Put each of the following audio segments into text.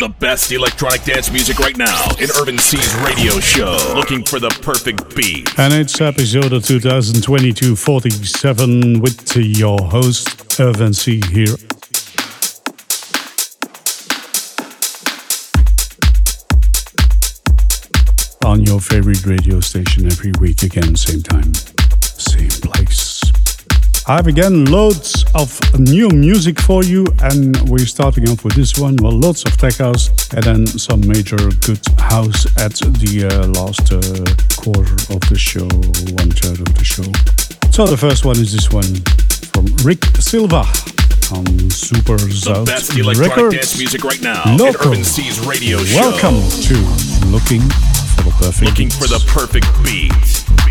The best electronic dance music right now in Urban C's radio show. Looking for the perfect beat. And it's episode of 2022 47 with your host, Urban C here. On your favorite radio station every week again, same time, same place. I have again loads of new music for you, and we're starting off with this one. Well, lots of tech house, and then some major good house at the uh, last uh, quarter of the show, one third of the show. So the first one is this one from Rick Silva on Super electronic Records. dance music right now Local. Urban C's radio show. Welcome to Looking for the Perfect Looking Beats. for the perfect beat.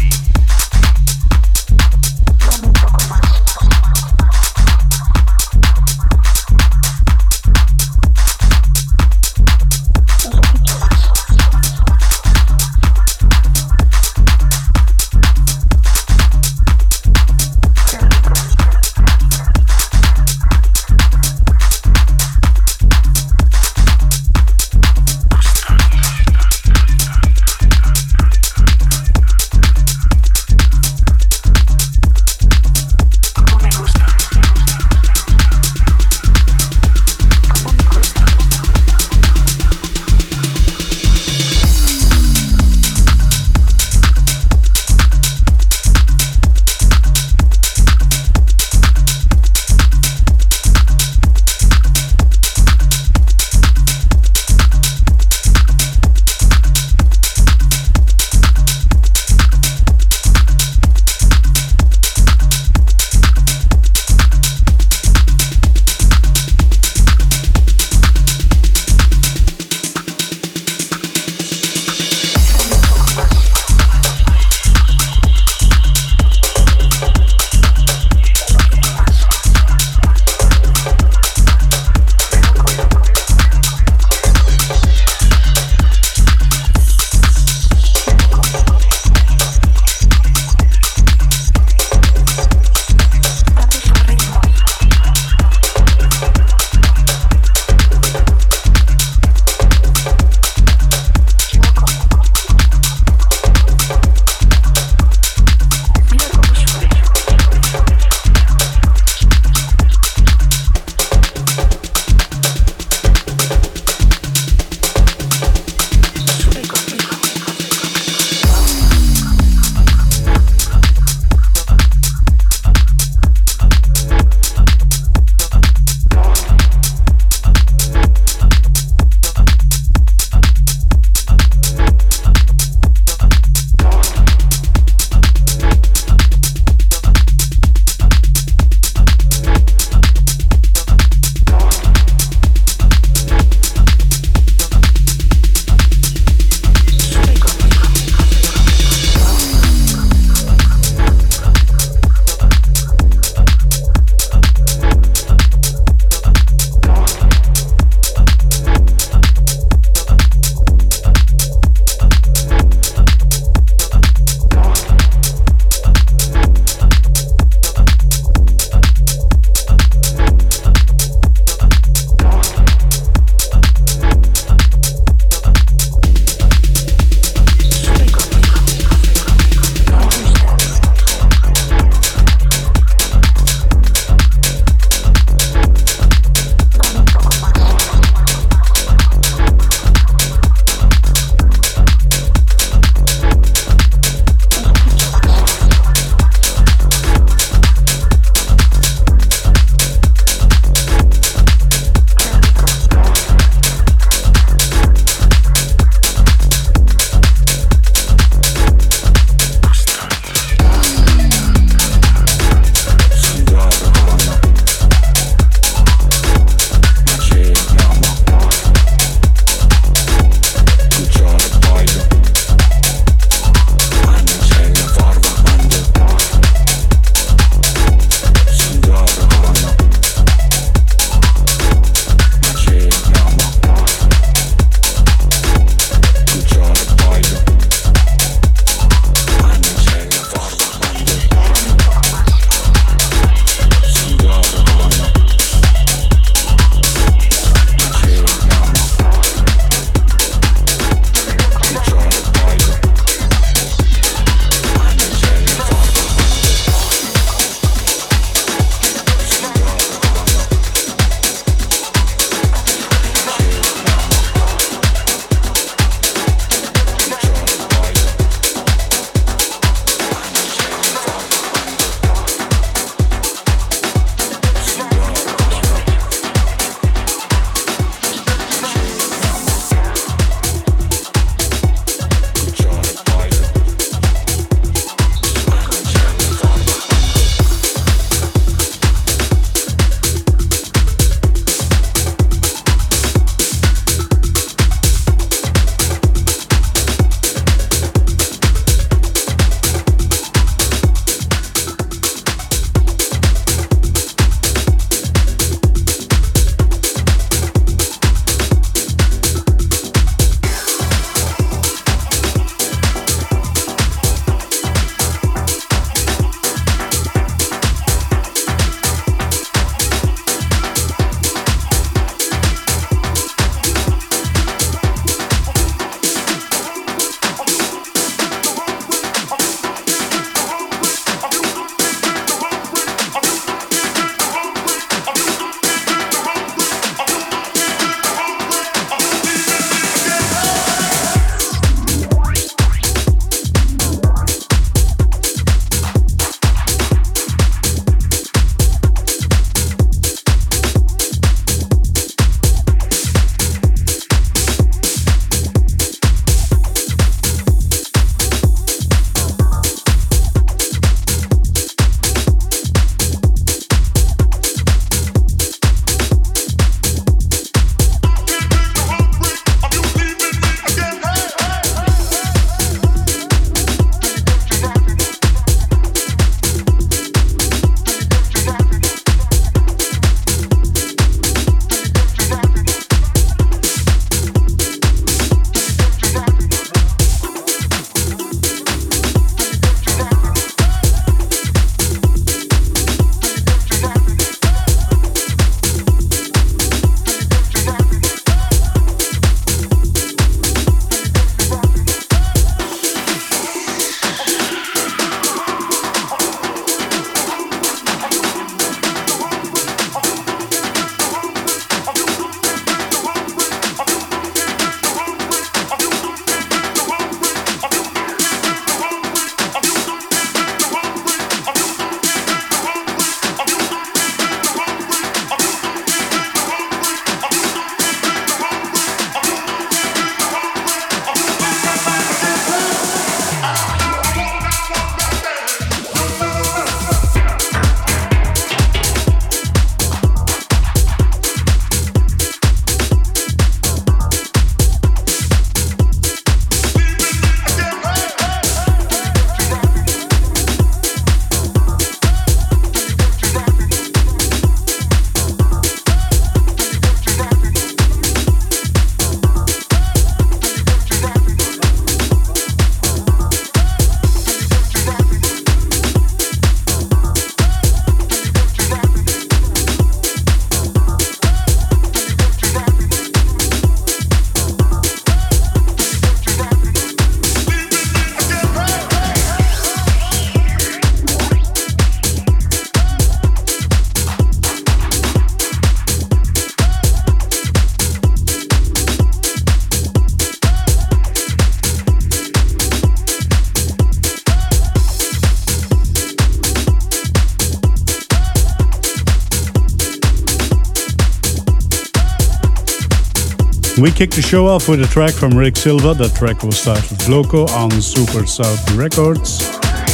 We kicked the show off with a track from Rick Silva. That track was titled Loco on Super South Records.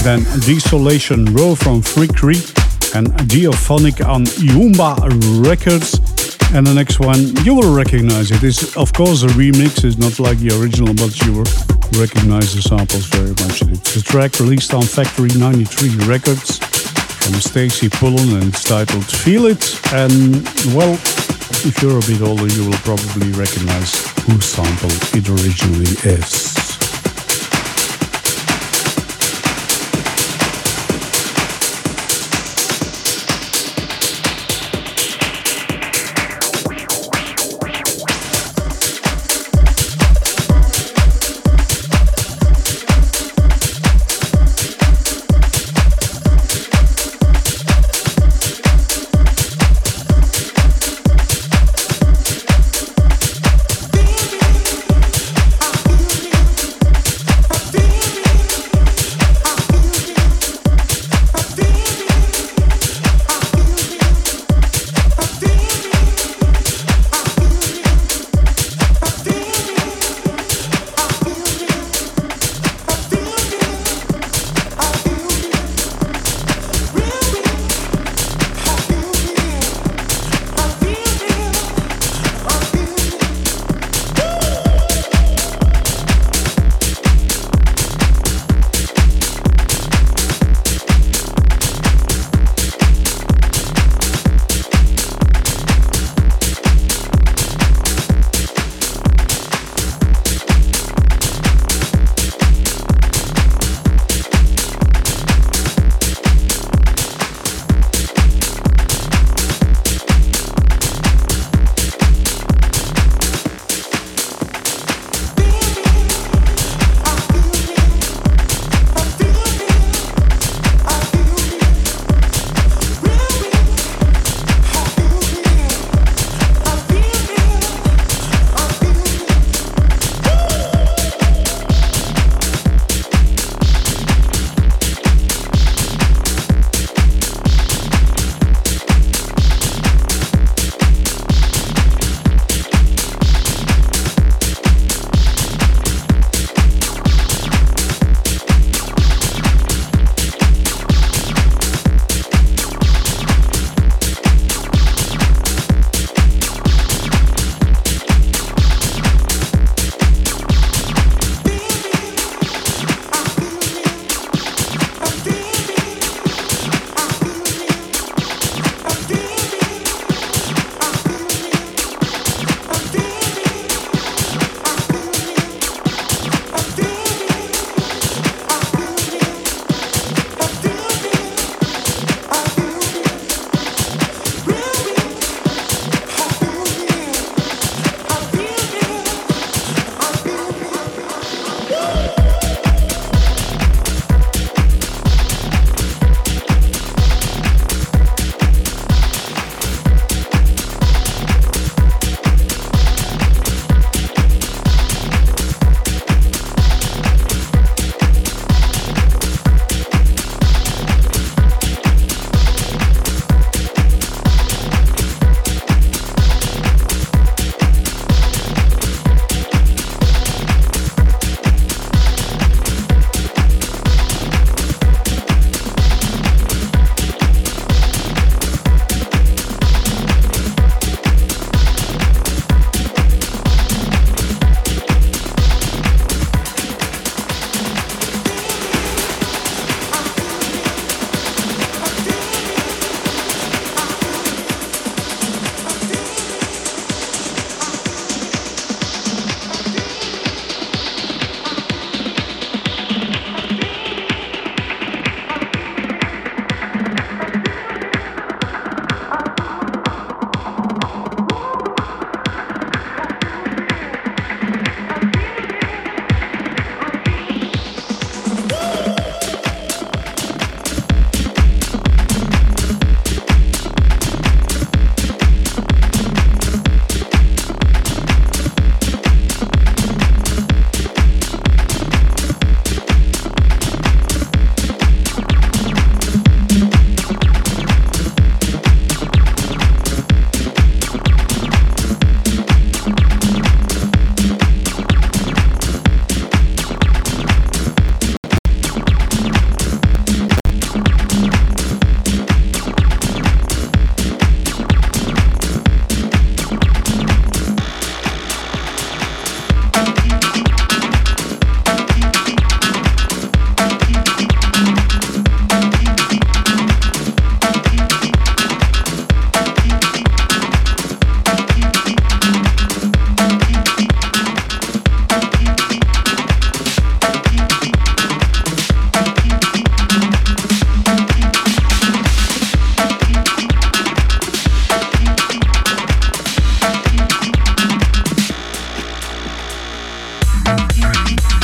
Then Desolation Row from Freakery and Geophonic on Yumba Records. And the next one, you will recognize it. It's of course a remix, it's not like the original, but you will recognize the samples very much. It's a track released on Factory 93 Records from Stacey Pullen and it's titled Feel It. And well, if you're a bit older, you will probably recognize whose sample it originally is. Be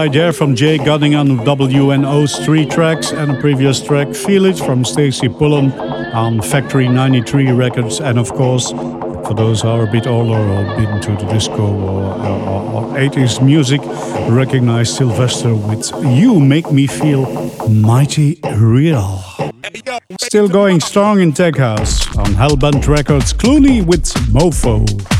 Right There from Jay Gunning on WNO's three tracks and a previous track Feel It from Stacey Pullen on Factory 93 Records and of course for those who are a bit older or been to the disco or, or, or 80s music recognize Sylvester with You Make Me Feel Mighty Real. Still going strong in Tech House on Hellbent Records Clooney with Mofo.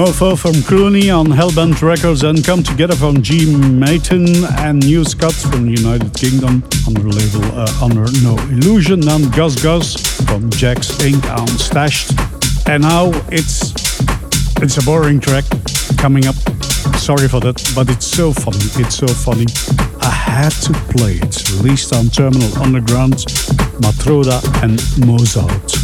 Mofo from Clooney on Hellbent Records and Come Together from G. Mayton and New Scots from United Kingdom the label uh, Honor No Illusion and Gus Gus from Jack's Inc. on Stashed. And now it's It's a boring track coming up. Sorry for that, but it's so funny. It's so funny. I had to play it. Released on Terminal Underground, Matroda and Mozart.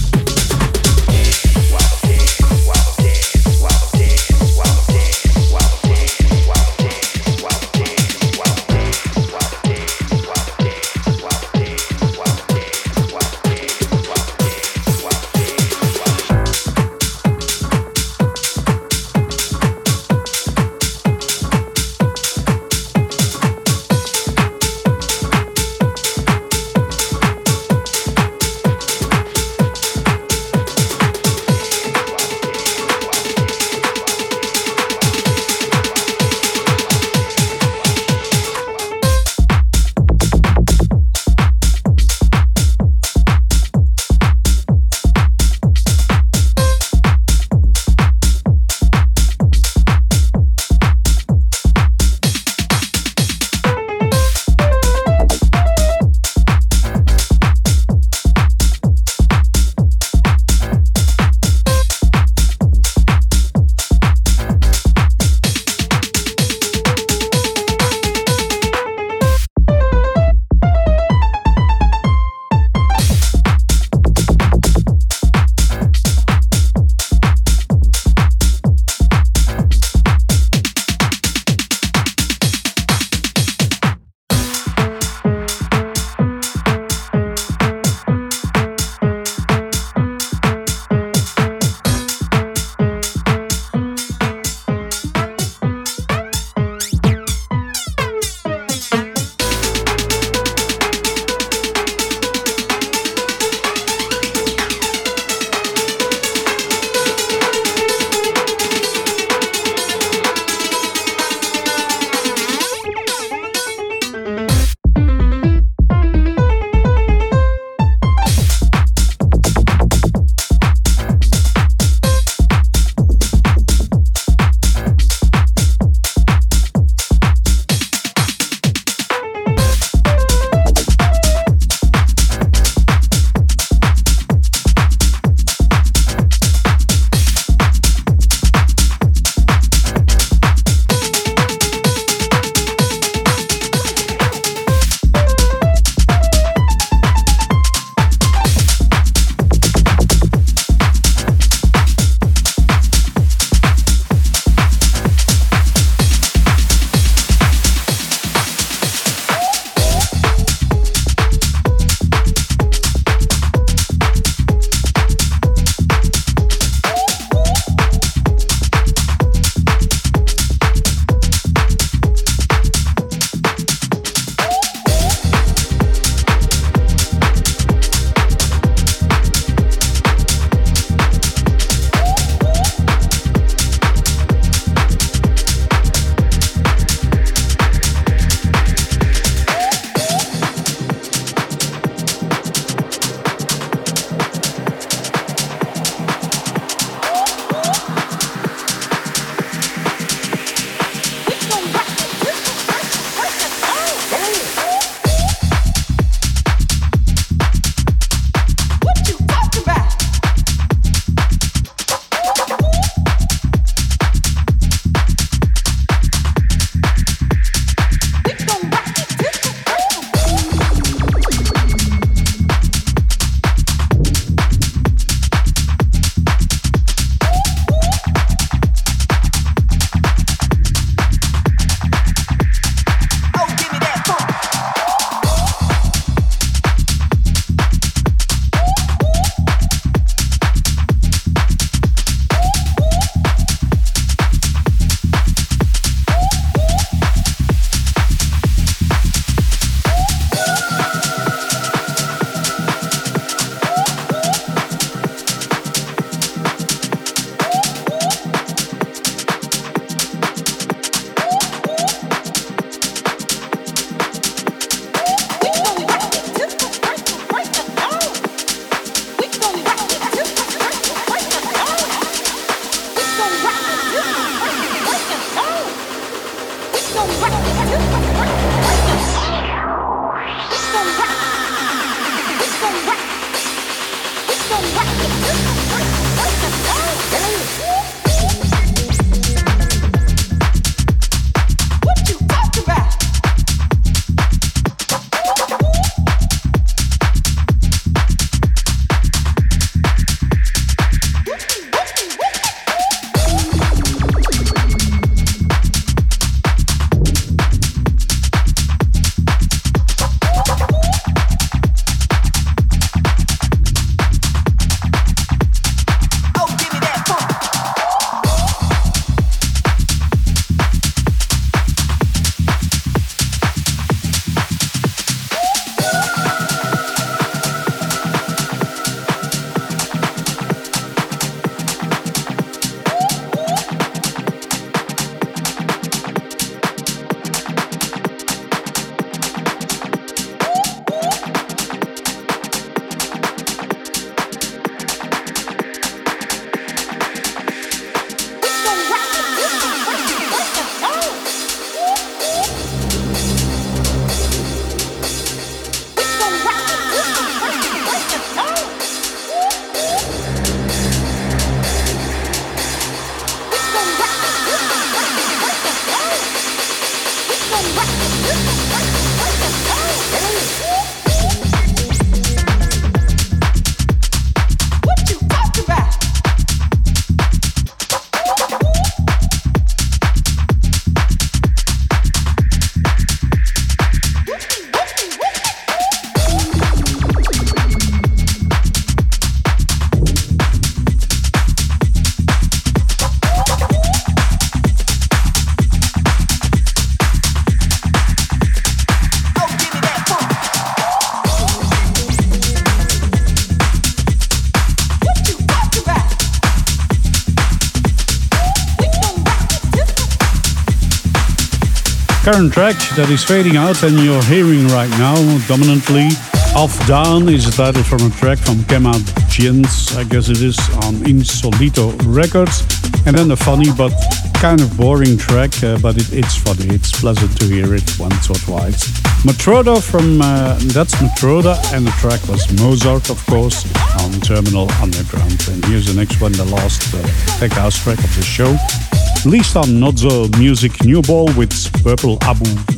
Current track that is fading out and you're hearing right now, dominantly. Off Down is the title from a track from Kema Jens, I guess it is, on Insolito Records. And then a funny but kind of boring track, uh, but it, it's funny. It's pleasant to hear it once or twice. Matroda from, uh, that's Matroda, and the track was Mozart, of course, on Terminal Underground. And here's the next one, the last uh, tech house track of the show. On Nodzo Music New Ball with Purple Abu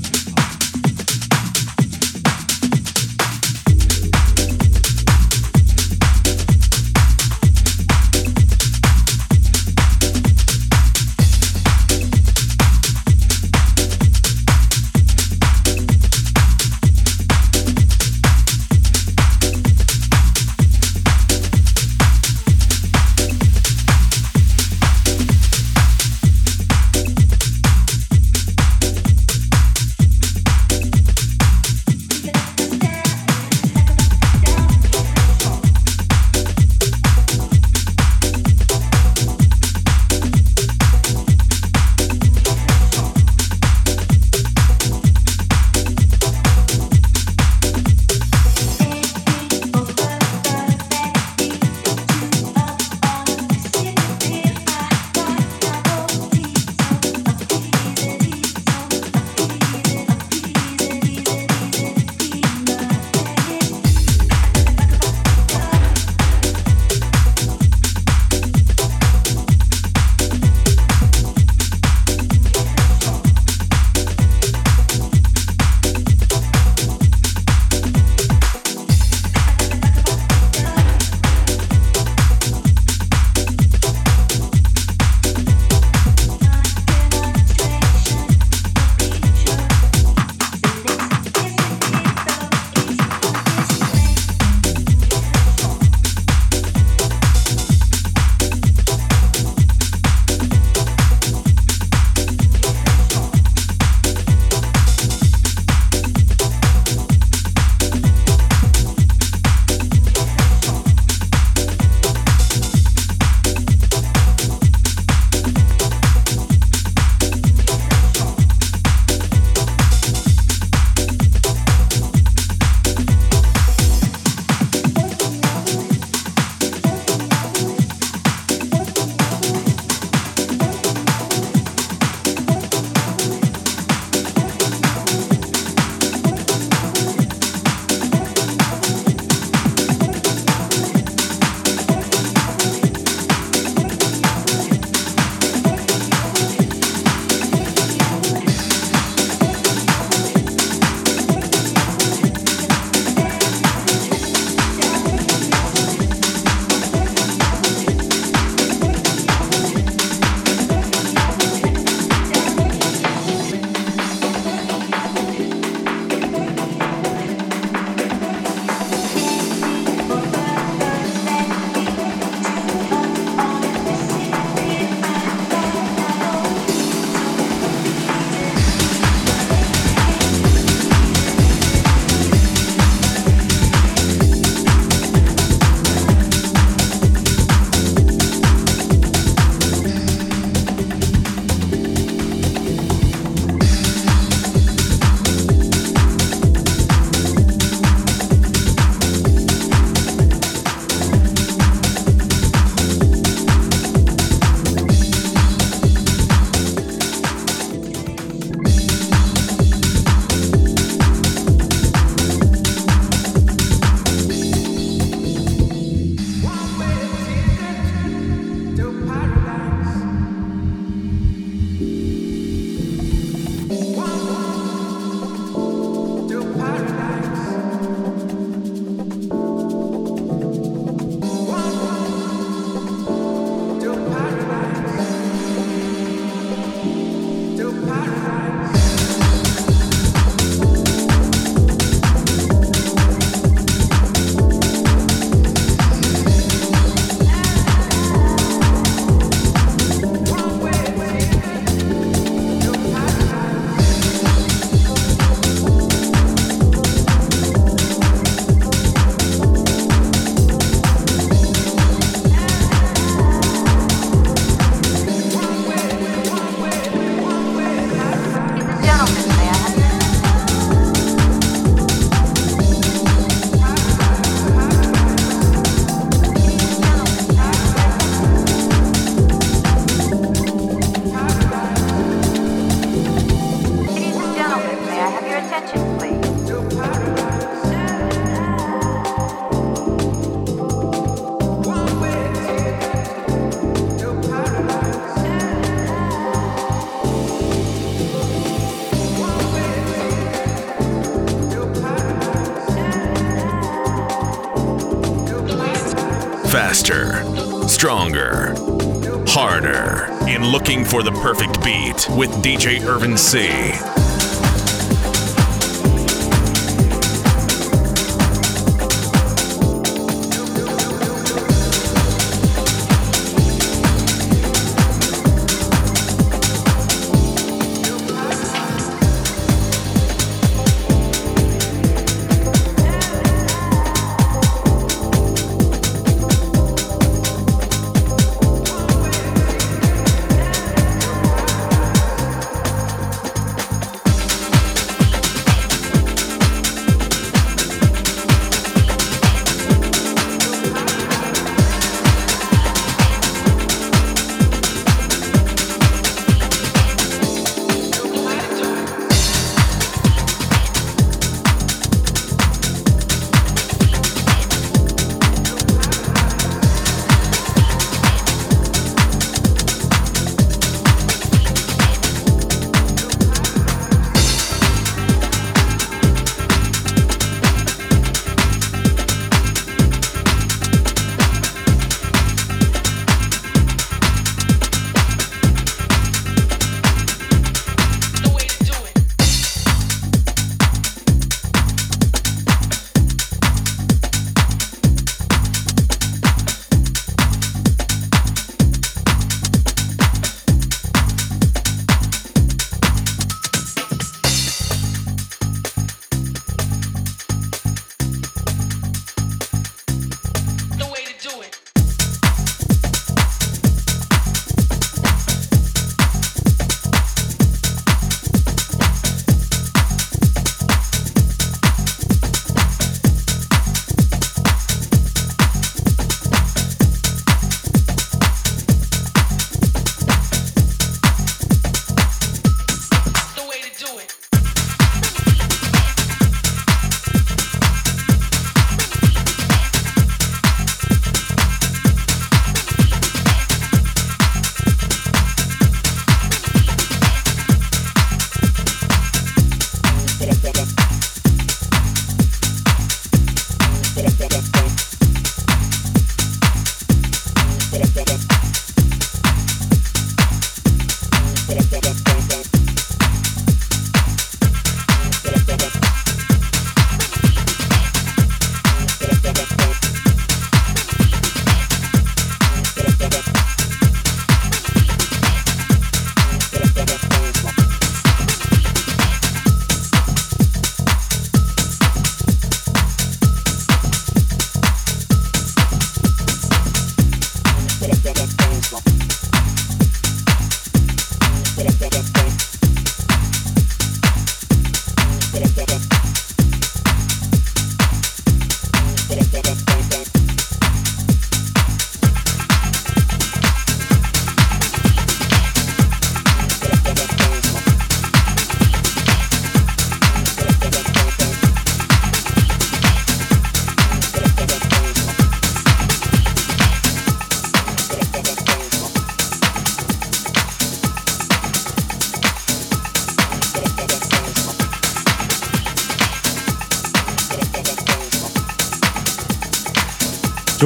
for the perfect beat with DJ Irvin Cee.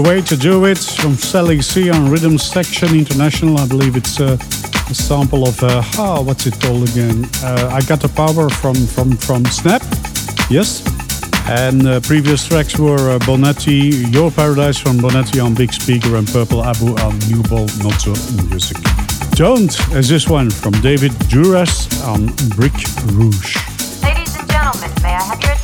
Way to Do It from Sally C on Rhythm Section International. I believe it's uh, a sample of, uh, oh, what's it called again? Uh, I Got the Power from, from, from Snap. Yes. And uh, previous tracks were uh, Bonetti, Your Paradise from Bonetti on Big Speaker and Purple Abu on New Ball Not So Music. Don't as this one from David Duriez on Brique Rouge. Ladies and gentlemen, may I have your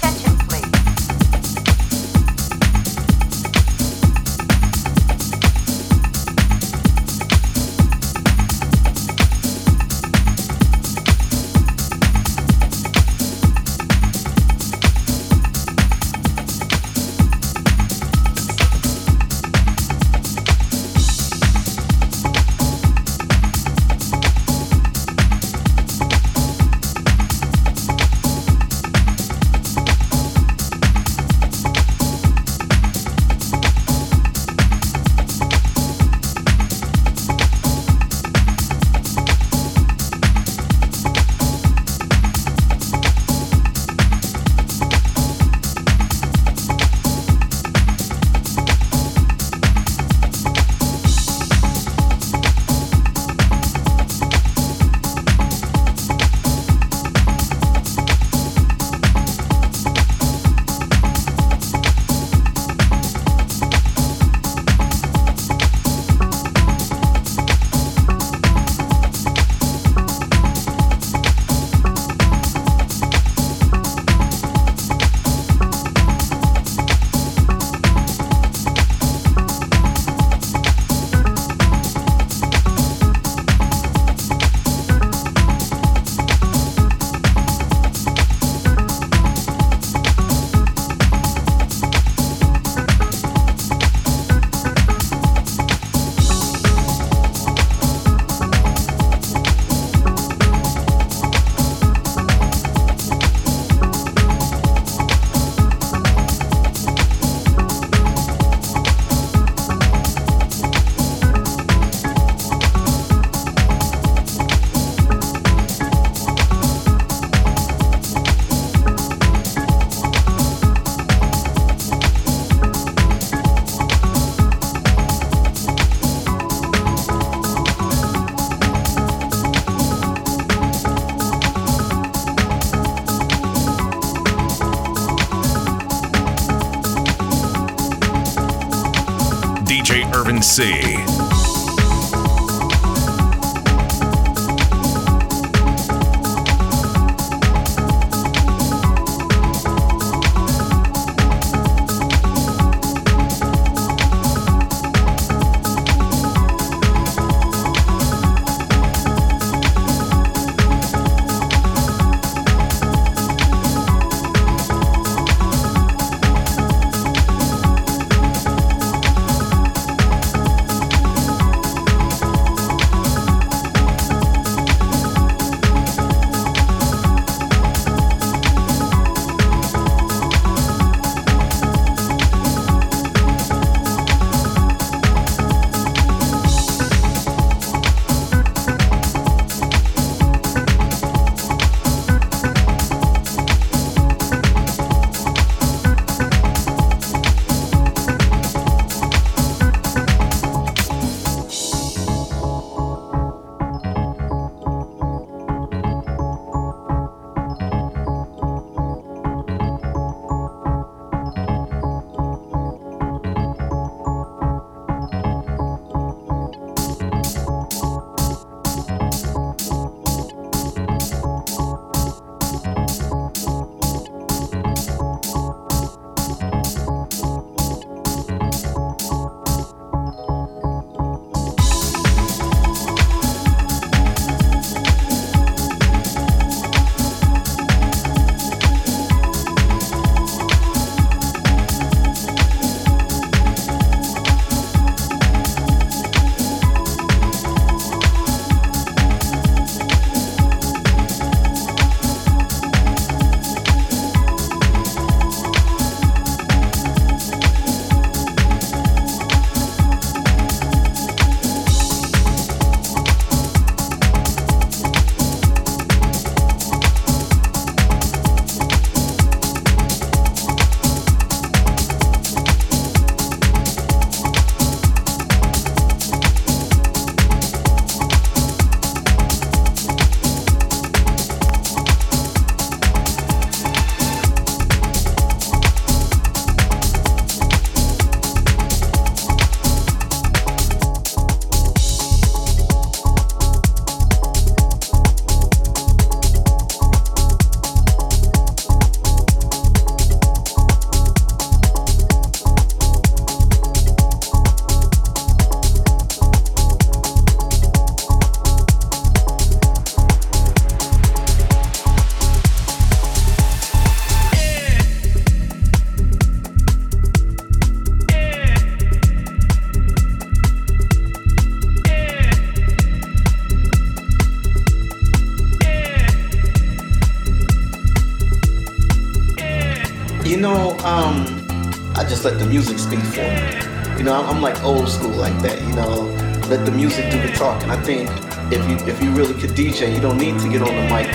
DJ. You don't need to get on the mic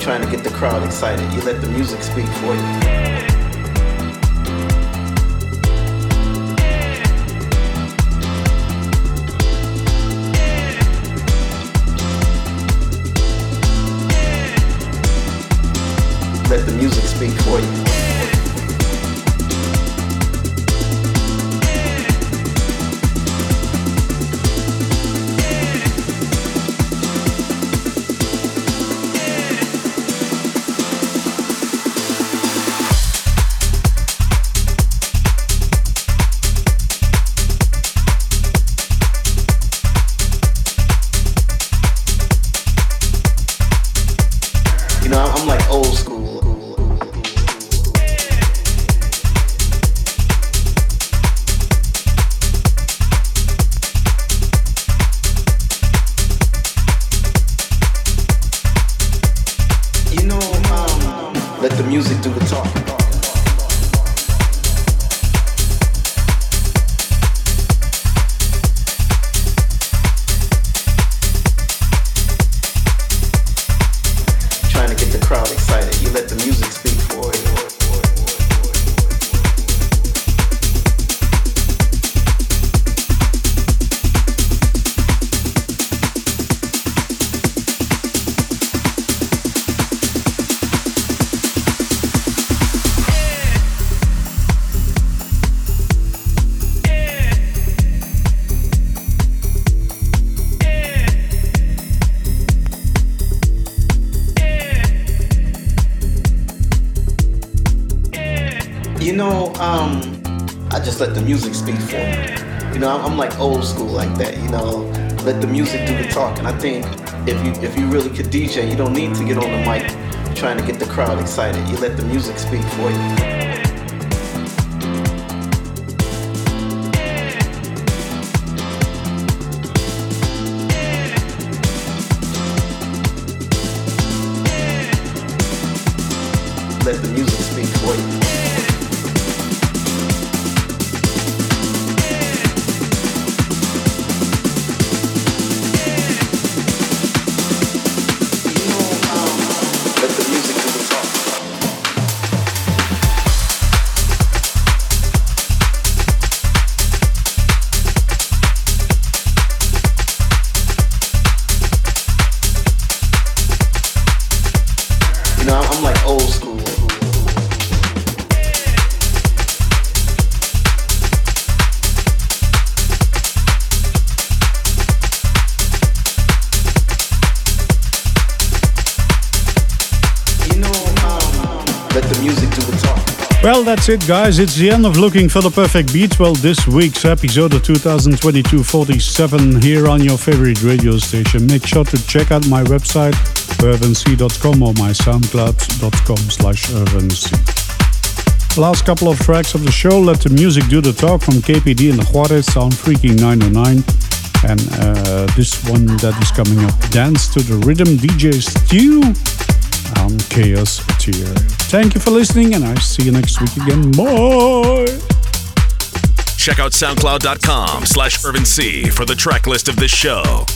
trying to get the crowd excited. You let the music speak for you. let the music speak for you. Let the music speak for me. You know, I'm, I'm like old school like that. You know, let the music do the talking. I think if you if you really could DJ, you don't need to get on the mic trying to get the crowd excited. You let the music speak for you. Know, I'm, I'm like old school. That's it, guys. It's the end of looking for the perfect beat. Well, this week's episode of 2022 47 here on your favorite radio station. Make sure to check out my website, irvincee.com or my soundcloud.com slash irvincee. Last couple of tracks of the show, Let the Music Do the Talk from KPD and Juarez on Freaking 909. And uh, this one that is coming up, Dance to the Rhythm DJ Stew on Chaos Tier. Thank you for listening, and I see you next week again. Bye! Check out soundcloud.com slash Irvin Cee for the track list of this show.